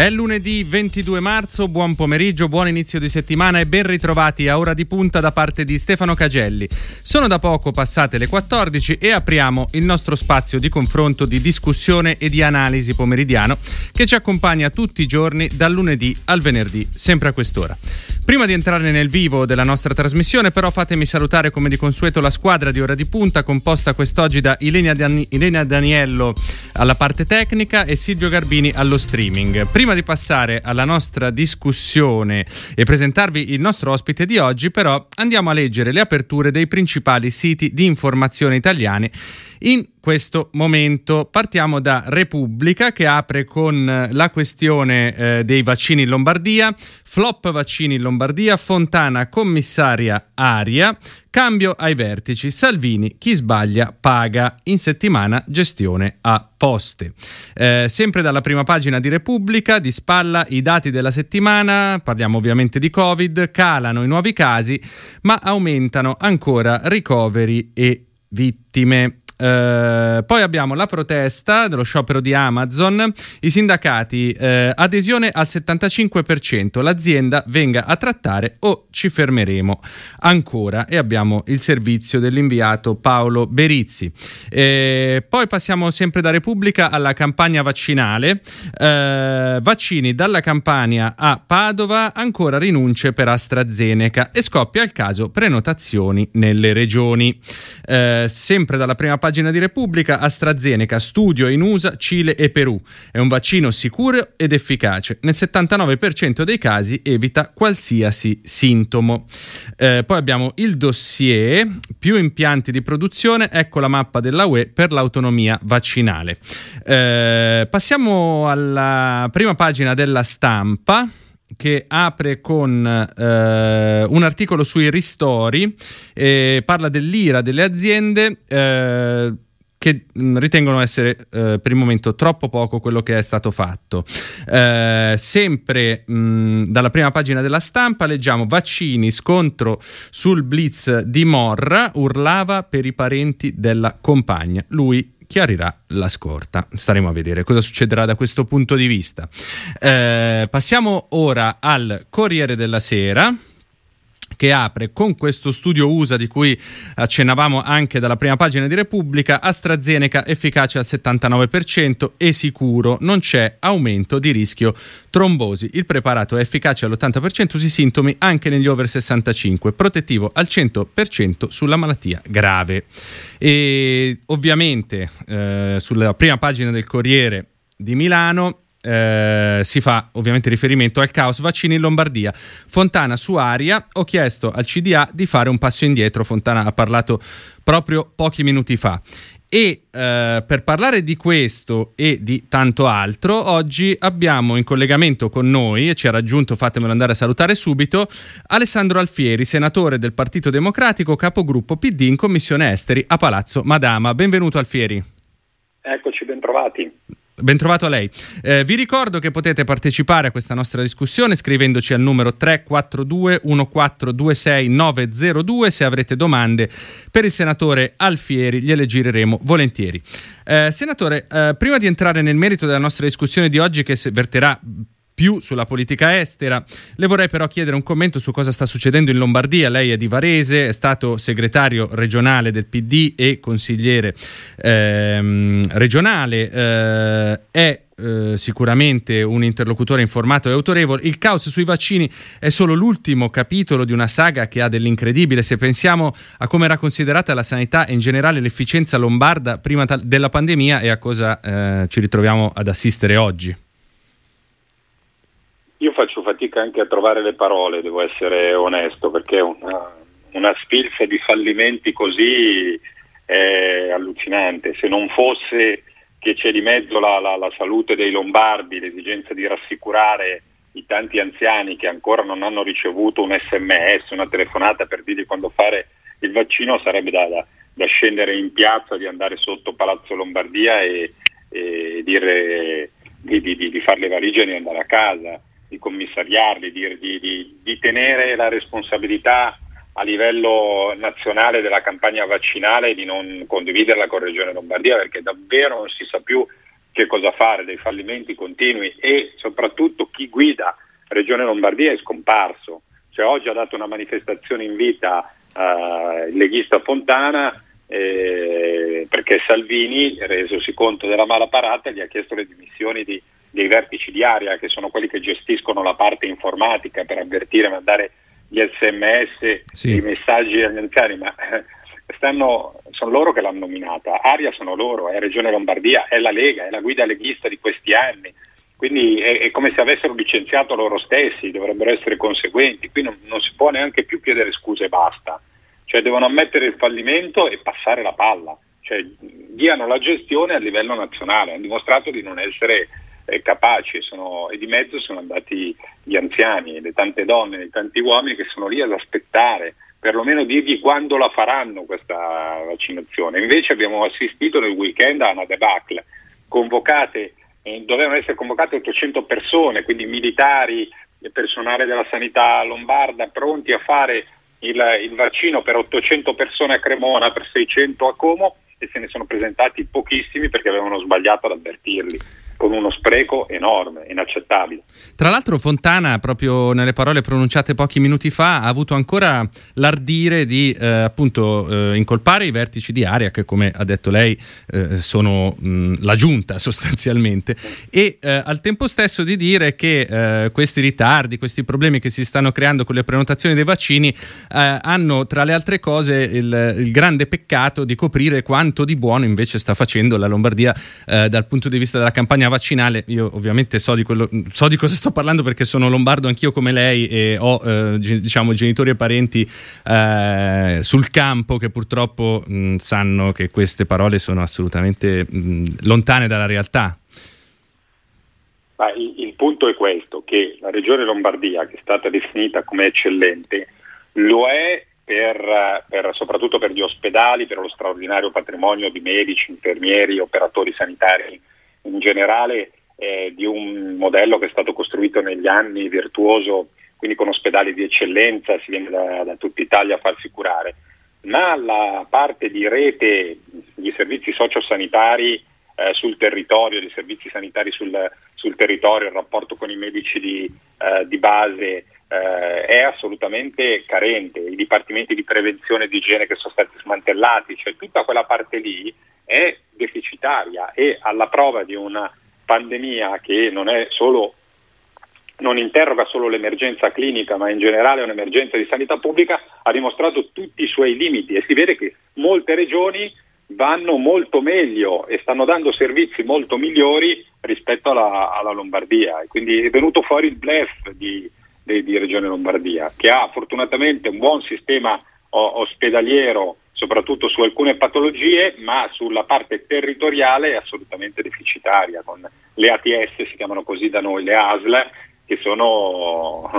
È lunedì 22 marzo, buon pomeriggio, buon inizio di settimana e ben ritrovati a Ora di Punta da parte di Stefano Cagelli. Sono da poco passate le 14 e apriamo il nostro spazio di confronto, di discussione e di analisi pomeridiano che ci accompagna tutti i giorni dal lunedì al venerdì, sempre a quest'ora. Prima di entrare nel vivo della nostra trasmissione, però, fatemi salutare come di consueto la squadra di Ora di Punta, composta quest'oggi da Ilenia, Dan- Ilenia Daniello alla parte tecnica e Silvio Garbini allo streaming. Prima prima di passare alla nostra discussione e presentarvi il nostro ospite di oggi, però andiamo a leggere le aperture dei principali siti di informazione italiani in questo momento. Partiamo da Repubblica che apre con la questione eh, dei vaccini in Lombardia, flop vaccini in Lombardia, Fontana commissaria aria, cambio ai vertici, Salvini chi sbaglia paga, in settimana gestione a poste. Eh, sempre dalla prima pagina di Repubblica, di spalla i dati della settimana, parliamo ovviamente di Covid, calano i nuovi casi, ma aumentano ancora ricoveri e vittime. Eh, poi abbiamo la protesta dello sciopero di Amazon, i sindacati eh, adesione al 75%, l'azienda venga a trattare o ci fermeremo. Ancora e abbiamo il servizio dell'inviato Paolo Berizzi. Eh, poi passiamo sempre da Repubblica alla campagna vaccinale, eh, vaccini dalla Campania a Padova, ancora rinunce per AstraZeneca. E scoppia il caso prenotazioni nelle regioni. Eh, sempre dalla prima pagina pagina di Repubblica, AstraZeneca, studio in USA, Cile e Perù. È un vaccino sicuro ed efficace. Nel 79% dei casi evita qualsiasi sintomo. Eh, poi abbiamo il dossier, più impianti di produzione, ecco la mappa della UE per l'autonomia vaccinale. Eh, passiamo alla prima pagina della stampa che apre con eh, un articolo sui ristori, eh, parla dell'ira delle aziende. Eh, che mh, ritengono essere eh, per il momento troppo poco quello che è stato fatto. Eh, sempre mh, dalla prima pagina della stampa leggiamo vaccini, scontro sul blitz di Morra, urlava per i parenti della compagna. Lui chiarirà la scorta. Staremo a vedere cosa succederà da questo punto di vista. Eh, passiamo ora al Corriere della Sera che apre con questo studio USA di cui accennavamo anche dalla prima pagina di Repubblica, AstraZeneca efficace al 79% e sicuro, non c'è aumento di rischio trombosi. Il preparato è efficace all'80% sui sintomi anche negli over 65, protettivo al 100% sulla malattia grave. E ovviamente eh, sulla prima pagina del Corriere di Milano eh, si fa ovviamente riferimento al caos vaccini in Lombardia. Fontana su aria, ho chiesto al CDA di fare un passo indietro, Fontana ha parlato proprio pochi minuti fa. E eh, per parlare di questo e di tanto altro, oggi abbiamo in collegamento con noi, e ci ha raggiunto, fatemelo andare a salutare subito, Alessandro Alfieri, senatore del Partito Democratico, capogruppo PD in Commissione Esteri a Palazzo Madama. Benvenuto Alfieri. Eccoci, bentrovati. Bentrovato a lei. Eh, vi ricordo che potete partecipare a questa nostra discussione scrivendoci al numero 342 1426 902 se avrete domande per il senatore Alfieri, gliele gireremo volentieri. Eh, senatore, eh, prima di entrare nel merito della nostra discussione di oggi che verterà più sulla politica estera. Le vorrei però chiedere un commento su cosa sta succedendo in Lombardia. Lei è di Varese, è stato segretario regionale del PD e consigliere ehm, regionale, eh, è eh, sicuramente un interlocutore informato e autorevole. Il caos sui vaccini è solo l'ultimo capitolo di una saga che ha dell'incredibile. Se pensiamo a come era considerata la sanità e in generale l'efficienza lombarda prima della pandemia e a cosa eh, ci ritroviamo ad assistere oggi. Io faccio fatica anche a trovare le parole, devo essere onesto, perché una, una sfilza di fallimenti così è allucinante. Se non fosse che c'è di mezzo la, la, la salute dei lombardi, l'esigenza di rassicurare i tanti anziani che ancora non hanno ricevuto un sms, una telefonata per dirgli quando fare il vaccino, sarebbe da, da, da scendere in piazza, di andare sotto Palazzo Lombardia e, e dire, di, di, di, fare le valigie e di andare a casa di commissariarli, di, di, di, tenere la responsabilità a livello nazionale della campagna vaccinale e di non condividerla con Regione Lombardia perché davvero non si sa più che cosa fare, dei fallimenti continui e soprattutto chi guida Regione Lombardia è scomparso. Cioè, oggi ha dato una manifestazione in vita eh, il leghista Fontana eh, perché Salvini, resosi conto della mala parata, gli ha chiesto le dimissioni di, dei vertici di Aria, che sono quelli che gestiscono la parte informatica per avvertire, mandare gli sms, sì. i messaggi agli anziani, ma eh, stanno, sono loro che l'hanno nominata. Aria sono loro, è Regione Lombardia, è la Lega, è la guida leghista di questi anni. Quindi è, è come se avessero licenziato loro stessi, dovrebbero essere conseguenti. Qui non, non si può neanche più chiedere scuse e basta cioè devono ammettere il fallimento e passare la palla, cioè diano la gestione a livello nazionale, hanno dimostrato di non essere eh, capaci sono, e di mezzo sono andati gli anziani, le tante donne, le tanti uomini che sono lì ad aspettare, perlomeno dirgli quando la faranno questa vaccinazione. Invece abbiamo assistito nel weekend a una debacle, convocate, eh, dovevano essere convocate 800 persone, quindi militari, personale della sanità lombarda pronti a fare il, il vaccino per 800 persone a Cremona, per 600 a Como e se ne sono presentati pochissimi perché avevano sbagliato ad avvertirli con uno spreco enorme, inaccettabile. Tra l'altro Fontana, proprio nelle parole pronunciate pochi minuti fa, ha avuto ancora l'ardire di eh, appunto eh, incolpare i vertici di Aria, che come ha detto lei eh, sono mh, la giunta sostanzialmente, e eh, al tempo stesso di dire che eh, questi ritardi, questi problemi che si stanno creando con le prenotazioni dei vaccini eh, hanno tra le altre cose il, il, grande peccato di coprire quanto di buono invece sta facendo la Lombardia dal punto di vista della campagna vaccinale, io ovviamente so di, quello, so di, cosa sto parlando perché sono lombardo anch'io come lei e ho eh, diciamo, genitori e parenti eh, sul campo che purtroppo mh, sanno che queste parole sono assolutamente mh, lontane dalla realtà. Il, il punto è questo, che la regione Lombardia, che è stata definita come eccellente, lo è per, per, soprattutto per gli ospedali, per lo straordinario patrimonio di medici, infermieri, operatori sanitari in generale eh, di un modello che è stato costruito negli anni virtuoso, quindi con ospedali di eccellenza, si viene da, da tutta Italia a farsi curare, ma la parte di rete di servizi sociosanitari eh, sul territorio, di servizi sanitari sul, sul, territorio, il rapporto con i medici di, eh, di base eh, è assolutamente carente, i dipartimenti di prevenzione e di igiene che sono stati smantellati, cioè tutta quella parte lì è deficitaria e alla prova di una pandemia che non è solo non interroga solo l'emergenza clinica, ma in generale un'emergenza di sanità pubblica, ha dimostrato tutti i suoi limiti e si vede che molte regioni vanno molto meglio e stanno dando servizi molto migliori rispetto alla, alla Lombardia. E quindi è venuto fuori il blef di, di, di Regione Lombardia, che ha fortunatamente un buon sistema ospedaliero soprattutto su alcune patologie, ma sulla parte territoriale è assolutamente deficitaria, con le ATS, si chiamano così da noi, le ASL, che sono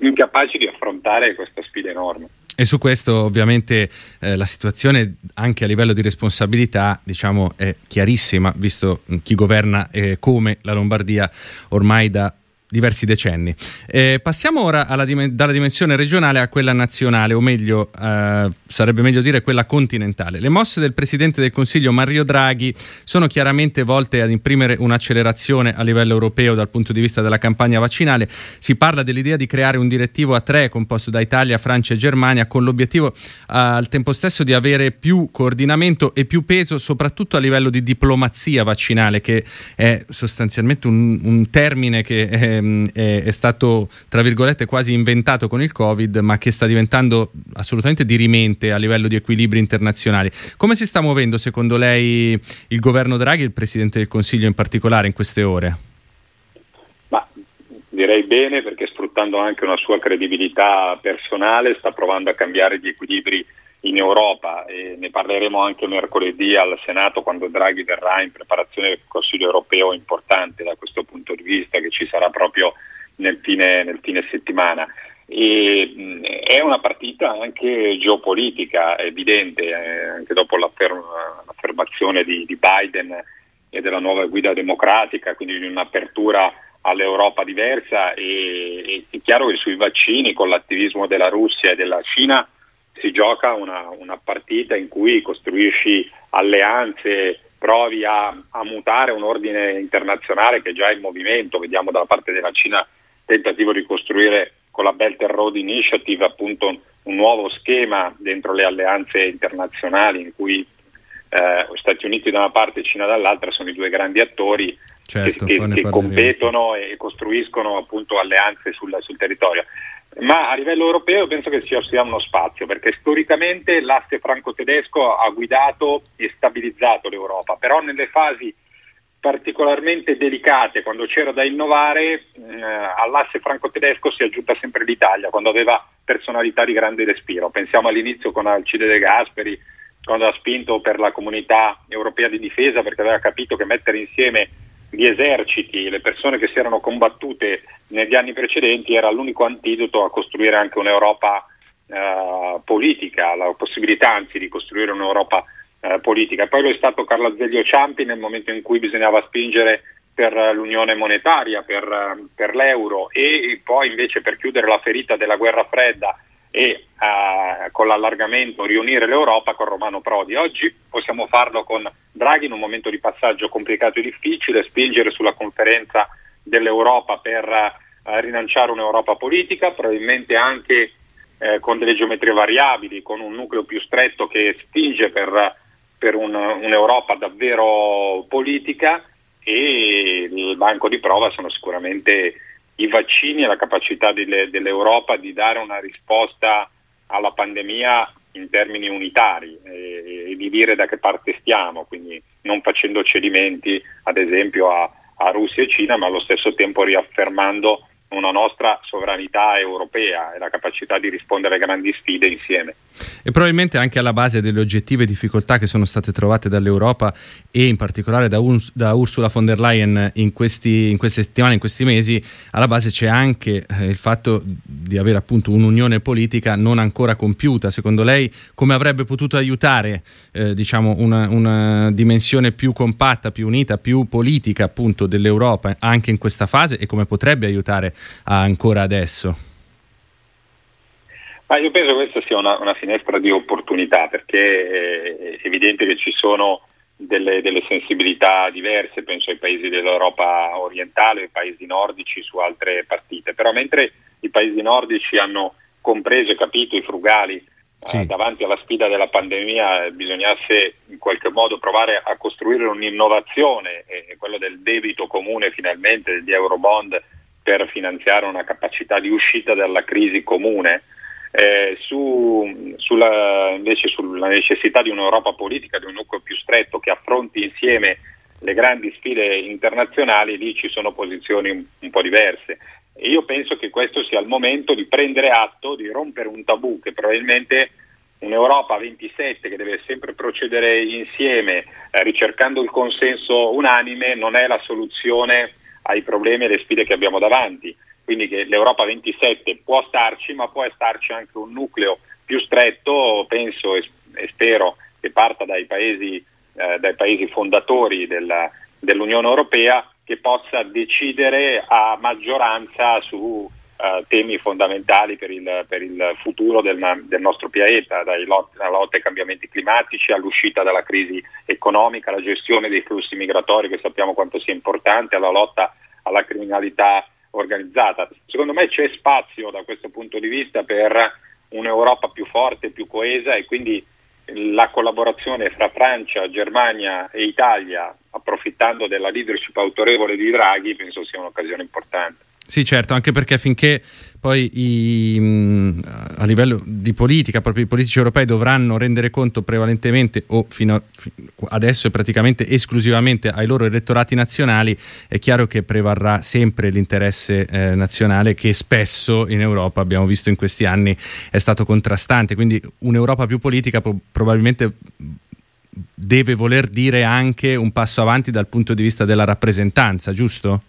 incapaci di affrontare questa sfida enorme. E su questo ovviamente eh, la situazione anche a livello di responsabilità diciamo, è chiarissima, visto chi governa eh, come la Lombardia ormai da diversi decenni. Eh, passiamo ora dim- dalla dimensione regionale a quella nazionale, o meglio, eh, sarebbe meglio dire quella continentale. Le mosse del Presidente del Consiglio Mario Draghi sono chiaramente volte ad imprimere un'accelerazione a livello europeo dal punto di vista della campagna vaccinale. Si parla dell'idea di creare un direttivo a tre composto da Italia, Francia e Germania con l'obiettivo eh, al tempo stesso di avere più coordinamento e più peso soprattutto a livello di diplomazia vaccinale che è sostanzialmente un, un termine che è ehm, è, è, stato, tra virgolette, quasi inventato con il Covid, ma che sta diventando assolutamente dirimente a livello di equilibri internazionali. Come si sta muovendo, secondo lei, il governo Draghi il Presidente del Consiglio in particolare in queste ore? Ma direi bene perché sfruttando anche una sua credibilità personale sta provando a cambiare gli equilibri in Europa e ne parleremo anche mercoledì al Senato quando Draghi verrà in preparazione del Consiglio europeo importante da questo punto di vista che ci sarà proprio nel fine, nel fine settimana. E, mh, è una partita anche geopolitica evidente, eh, anche dopo l'afferm- l'affermazione di, di Biden e della nuova guida democratica, quindi di un'apertura all'Europa diversa e, e, è chiaro che sui vaccini con l'attivismo della Russia e della Cina si gioca una, una partita in cui costruisci alleanze, provi a, a, mutare un ordine internazionale che è già in movimento, vediamo dalla parte della Cina tentativo di costruire con la Belt and Road Initiative appunto un nuovo schema dentro le alleanze internazionali in cui eh, Stati Uniti da una parte e Cina dall'altra sono i due grandi attori certo, che, che, che competono e costruiscono appunto alleanze sul, sul, territorio. Ma a livello europeo penso che ci sia uno spazio, perché storicamente l'asse franco-tedesco ha guidato e stabilizzato l'Europa, però nelle fasi particolarmente delicate, quando c'era da innovare, eh, all'asse franco-tedesco si è aggiunta sempre l'Italia, quando aveva personalità di grande respiro. Pensiamo all'inizio con Alcide De Gasperi, quando ha spinto per la comunità europea di difesa, perché aveva capito che mettere insieme gli eserciti, le persone che si erano combattute negli anni precedenti era l'unico antidoto a costruire anche un'Europa eh, politica, la possibilità anzi di costruire un'Europa eh, politica. Poi lo è stato Carlo Azeglio Ciampi nel momento in cui bisognava spingere per l'unione monetaria, per, per l'euro e poi invece per chiudere la ferita della guerra fredda e eh, con l'allargamento riunire l'Europa con Romano Prodi. Oggi possiamo farlo con Draghi in un momento di passaggio complicato e difficile, spingere sulla conferenza dell'Europa per eh, rilanciare un'Europa politica, probabilmente anche eh, con delle geometrie variabili, con un nucleo più stretto che spinge per, per un, un'Europa davvero politica e il banco di prova sono sicuramente i vaccini e la capacità delle, dell'Europa di dare una risposta alla pandemia in termini unitari e, e, di dire da che parte stiamo, quindi non facendo cedimenti ad esempio a, a Russia e Cina, ma allo stesso tempo riaffermando una nostra sovranità europea e la capacità di rispondere a grandi sfide insieme. E probabilmente anche alla base delle oggettive difficoltà che sono state trovate dall'Europa e in particolare da, Urs- da Ursula von der Leyen in, questi, in, queste settimane, in questi mesi, alla base c'è anche eh, il fatto di avere appunto un'unione politica non ancora compiuta. Secondo lei come avrebbe potuto aiutare eh, diciamo una, una dimensione più compatta, più unita, più politica appunto dell'Europa anche in questa fase e come potrebbe aiutare ancora adesso? Ma io penso che questa sia una, una finestra di opportunità perché è evidente che ci sono delle, delle, sensibilità diverse, penso ai paesi dell'Europa orientale, ai paesi nordici su altre partite, però mentre i paesi nordici hanno compreso e capito i frugali eh, sì. eh, davanti alla sfida della pandemia bisognasse in qualche modo provare a costruire un'innovazione, e quello del debito comune finalmente, degli eurobond per finanziare una capacità di uscita dalla crisi comune, eh, su, sulla, invece sulla necessità di un'Europa politica, di un nucleo più stretto che affronti insieme le grandi sfide internazionali, lì ci sono posizioni un, un po' diverse. E io penso che questo sia il momento di prendere atto, di rompere un tabù che probabilmente un'Europa 27 che deve sempre procedere insieme eh, ricercando il consenso unanime non è la soluzione ai problemi e alle sfide che abbiamo davanti. Quindi che l'Europa 27 può starci, ma può starci anche un nucleo più stretto, penso e, spero che parta dai paesi, eh, dai paesi fondatori della, dell'Unione Europea, che possa decidere a maggioranza su Uh, temi fondamentali per il, per il futuro del, del, nostro pianeta, dalla lotta ai cambiamenti climatici all'uscita dalla crisi economica, alla gestione dei flussi migratori che sappiamo quanto sia importante, alla lotta alla criminalità organizzata. Secondo me c'è spazio da questo punto di vista per un'Europa più forte, più coesa e quindi la collaborazione fra Francia, Germania e Italia, approfittando della leadership autorevole di Draghi, penso sia un'occasione importante. Sì, certo, anche perché finché poi i, a livello di politica, proprio i politici europei dovranno rendere conto prevalentemente o fino adesso è praticamente esclusivamente ai loro elettorati nazionali, è chiaro che prevarrà sempre l'interesse eh, nazionale che spesso in Europa abbiamo visto in questi anni è stato contrastante, quindi un'Europa più politica pro- probabilmente deve voler dire anche un passo avanti dal punto di vista della rappresentanza, giusto?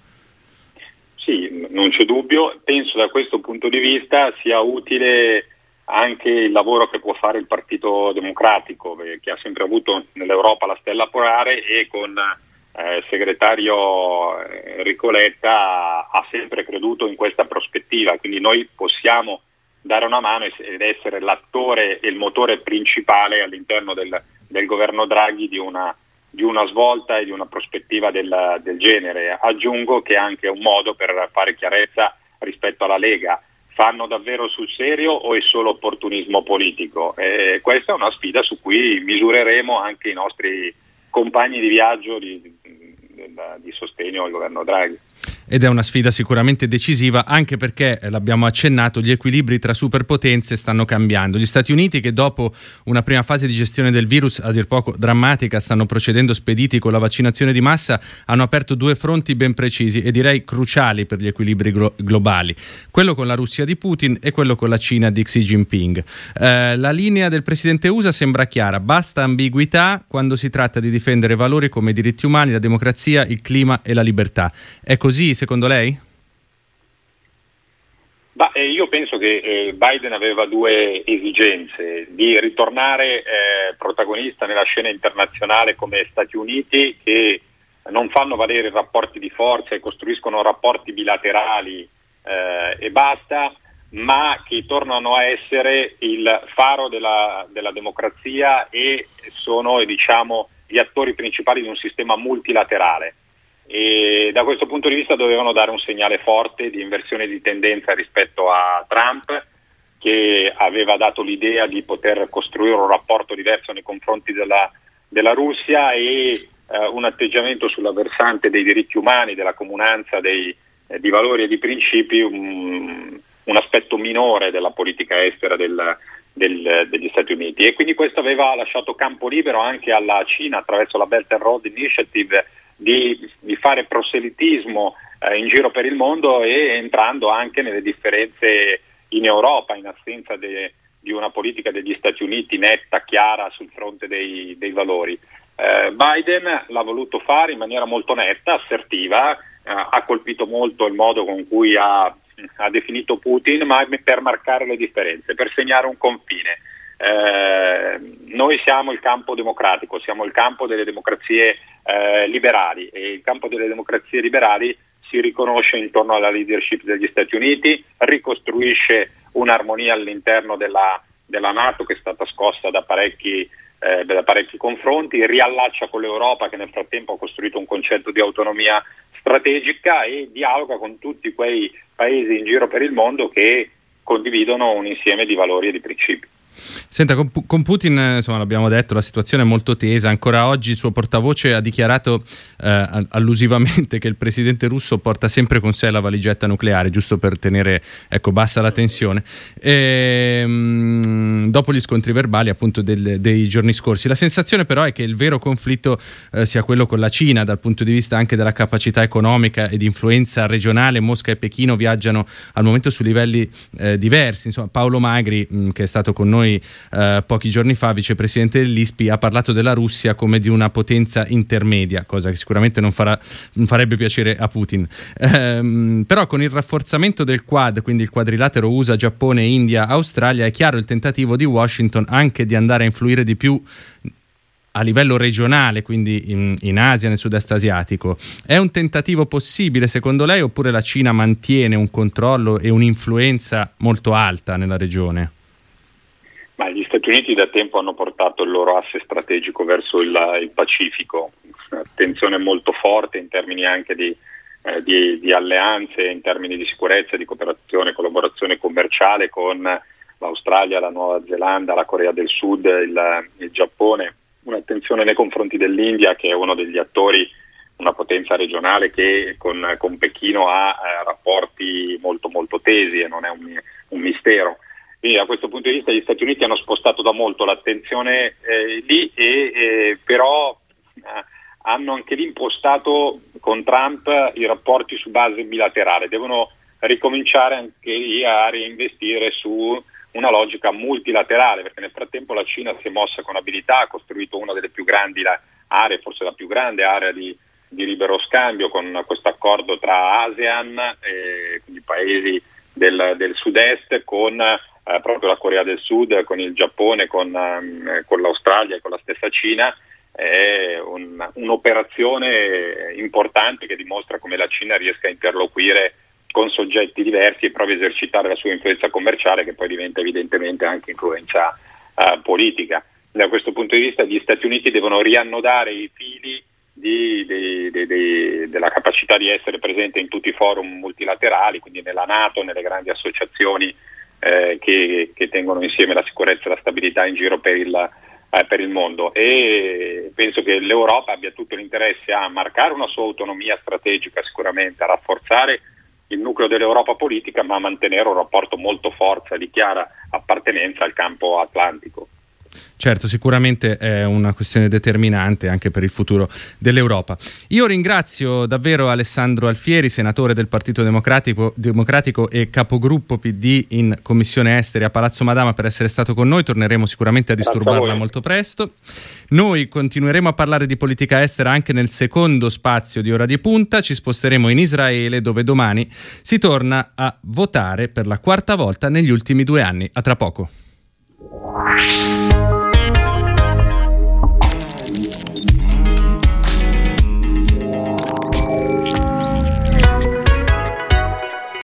Non c'è dubbio. Penso da questo punto di vista sia utile anche il lavoro che può fare il Partito Democratico, che ha sempre avuto nell'Europa la stella polare e con eh, il segretario Enrico Letta ha sempre creduto in questa prospettiva, quindi noi possiamo dare una mano ed essere l'attore e il motore principale all'interno del, del governo Draghi di una, di una, svolta e di una prospettiva del, del genere. Aggiungo che è anche un modo per fare chiarezza rispetto alla Lega fanno davvero sul serio o è solo opportunismo politico? Eh, questa è una sfida su cui misureremo anche i nostri compagni di viaggio di, di, di sostegno al governo Draghi ed è una sfida sicuramente decisiva anche perché, eh, l'abbiamo accennato, gli equilibri tra superpotenze stanno cambiando. Gli Stati Uniti che dopo una prima fase di gestione del virus a dir poco drammatica stanno procedendo spediti con la vaccinazione di massa hanno aperto due fronti ben precisi e direi cruciali per gli equilibri glo- globali, quello con la Russia di Putin e quello con la Cina di Xi Jinping. Eh, la linea del presidente USA sembra chiara, basta ambiguità quando si tratta di difendere valori come i diritti umani, la democrazia, il clima e la libertà. È così secondo lei? Bah, eh, io penso che eh, Biden aveva due esigenze, di ritornare eh, protagonista nella scena internazionale come Stati Uniti che non fanno valere rapporti di forza e costruiscono rapporti bilaterali eh, e basta, ma che tornano a essere il faro della, della democrazia e sono diciamo, gli attori principali di un sistema multilaterale e da questo punto di vista dovevano dare un segnale forte di inversione di tendenza rispetto a Trump che aveva dato l'idea di poter costruire un rapporto diverso nei confronti della, della Russia e eh, un atteggiamento sulla versante dei diritti umani, della comunanza dei, eh, di valori e di principi, un, un, aspetto minore della politica estera del, del, degli Stati Uniti. E quindi questo aveva lasciato campo libero anche alla Cina attraverso la Belt and Road Initiative di, di fare proselitismo eh, in giro per il mondo e entrando anche nelle differenze in Europa in assenza de, di una politica degli Stati Uniti netta, chiara sul fronte dei, dei valori. Eh, Biden l'ha voluto fare in maniera molto netta, assertiva, eh, ha colpito molto il modo con cui ha, ha definito Putin, ma per marcare le differenze, per segnare un confine. Eh, noi siamo il campo democratico, siamo il campo delle democrazie eh, liberali e il campo delle democrazie liberali si riconosce intorno alla leadership degli Stati Uniti, ricostruisce un'armonia all'interno della, della Nato che è stata scossa da parecchi, eh, da parecchi confronti, riallaccia con l'Europa che nel frattempo ha costruito un concetto di autonomia strategica e dialoga con tutti quei paesi in giro per il mondo che condividono un insieme di valori e di principi. Senta, con, Putin, insomma, l'abbiamo detto, la situazione è molto tesa. Ancora oggi il suo portavoce ha dichiarato eh, allusivamente che il presidente russo porta sempre con sé la valigetta nucleare, giusto per tenere ecco, bassa la tensione. E, mh, mm, dopo gli scontri verbali appunto del, dei giorni scorsi. La sensazione però è che il vero conflitto eh, sia quello con la Cina, dal punto di vista anche della capacità economica e di influenza regionale. Mosca e Pechino viaggiano al momento su livelli eh, diversi. Insomma, Paolo Magri, mh, che è stato con noi noi eh, pochi giorni fa, vicepresidente dell'ISPI, ha parlato della Russia come di una potenza intermedia, cosa che sicuramente non, farà, non farebbe piacere a Putin. Ehm, però con il rafforzamento del Quad, quindi il quadrilatero USA, Giappone, India, Australia, è chiaro il tentativo di Washington anche di andare a influire di più a livello regionale, quindi in, in, Asia, nel sud-est asiatico. È un tentativo possibile secondo lei oppure la Cina mantiene un controllo e un'influenza molto alta nella regione? Ma gli Stati Uniti da tempo hanno portato il loro asse strategico verso il, il Pacifico, attenzione molto forte in termini anche di, eh, di, di, alleanze, in termini di sicurezza, di cooperazione, collaborazione commerciale con l'Australia, la Nuova Zelanda, la Corea del Sud, il, il Giappone, un'attenzione nei confronti dell'India che è uno degli attori, una potenza regionale che con, con Pechino ha eh, rapporti molto molto tesi e non è un, un mistero. Quindi da questo punto di vista gli Stati Uniti hanno spostato da molto l'attenzione eh, lì e eh, però eh, hanno anche lì impostato con Trump i rapporti su base bilaterale, devono ricominciare anche lì a reinvestire su una logica multilaterale perché nel frattempo la Cina si è mossa con abilità, ha costruito una delle più grandi aree, forse la più grande area di, di libero scambio con questo accordo tra ASEAN, e quindi paesi del, del sud-est con eh, proprio la Corea del Sud, con il Giappone, con, eh, con l'Australia e con la stessa Cina, è un, un'operazione importante che dimostra come la Cina riesca a interloquire con soggetti diversi e provi a esercitare la sua influenza commerciale che poi diventa evidentemente anche influenza uh, politica. Da questo punto di vista gli Stati Uniti devono riannodare i fili di, di, di, della capacità di essere presente in tutti i forum multilaterali, quindi nella Nato, nelle grandi associazioni eh, che, che, tengono insieme la sicurezza e la stabilità in giro per il, eh, per il mondo e penso che l'Europa abbia tutto l'interesse a marcare una sua autonomia strategica sicuramente, a rafforzare il nucleo dell'Europa politica ma a mantenere un rapporto molto forte di chiara appartenenza al campo atlantico. Certo, sicuramente è una questione determinante anche per il futuro dell'Europa. Io ringrazio davvero Alessandro Alfieri, senatore del Partito Democratico, Democratico, e capogruppo PD in Commissione Esteri a Palazzo Madama per essere stato con noi. Torneremo sicuramente a disturbarla molto presto. Noi continueremo a parlare di politica estera anche nel secondo spazio di Ora di Punta. Ci sposteremo in Israele dove domani si torna a votare per la quarta volta negli ultimi due anni. A tra poco.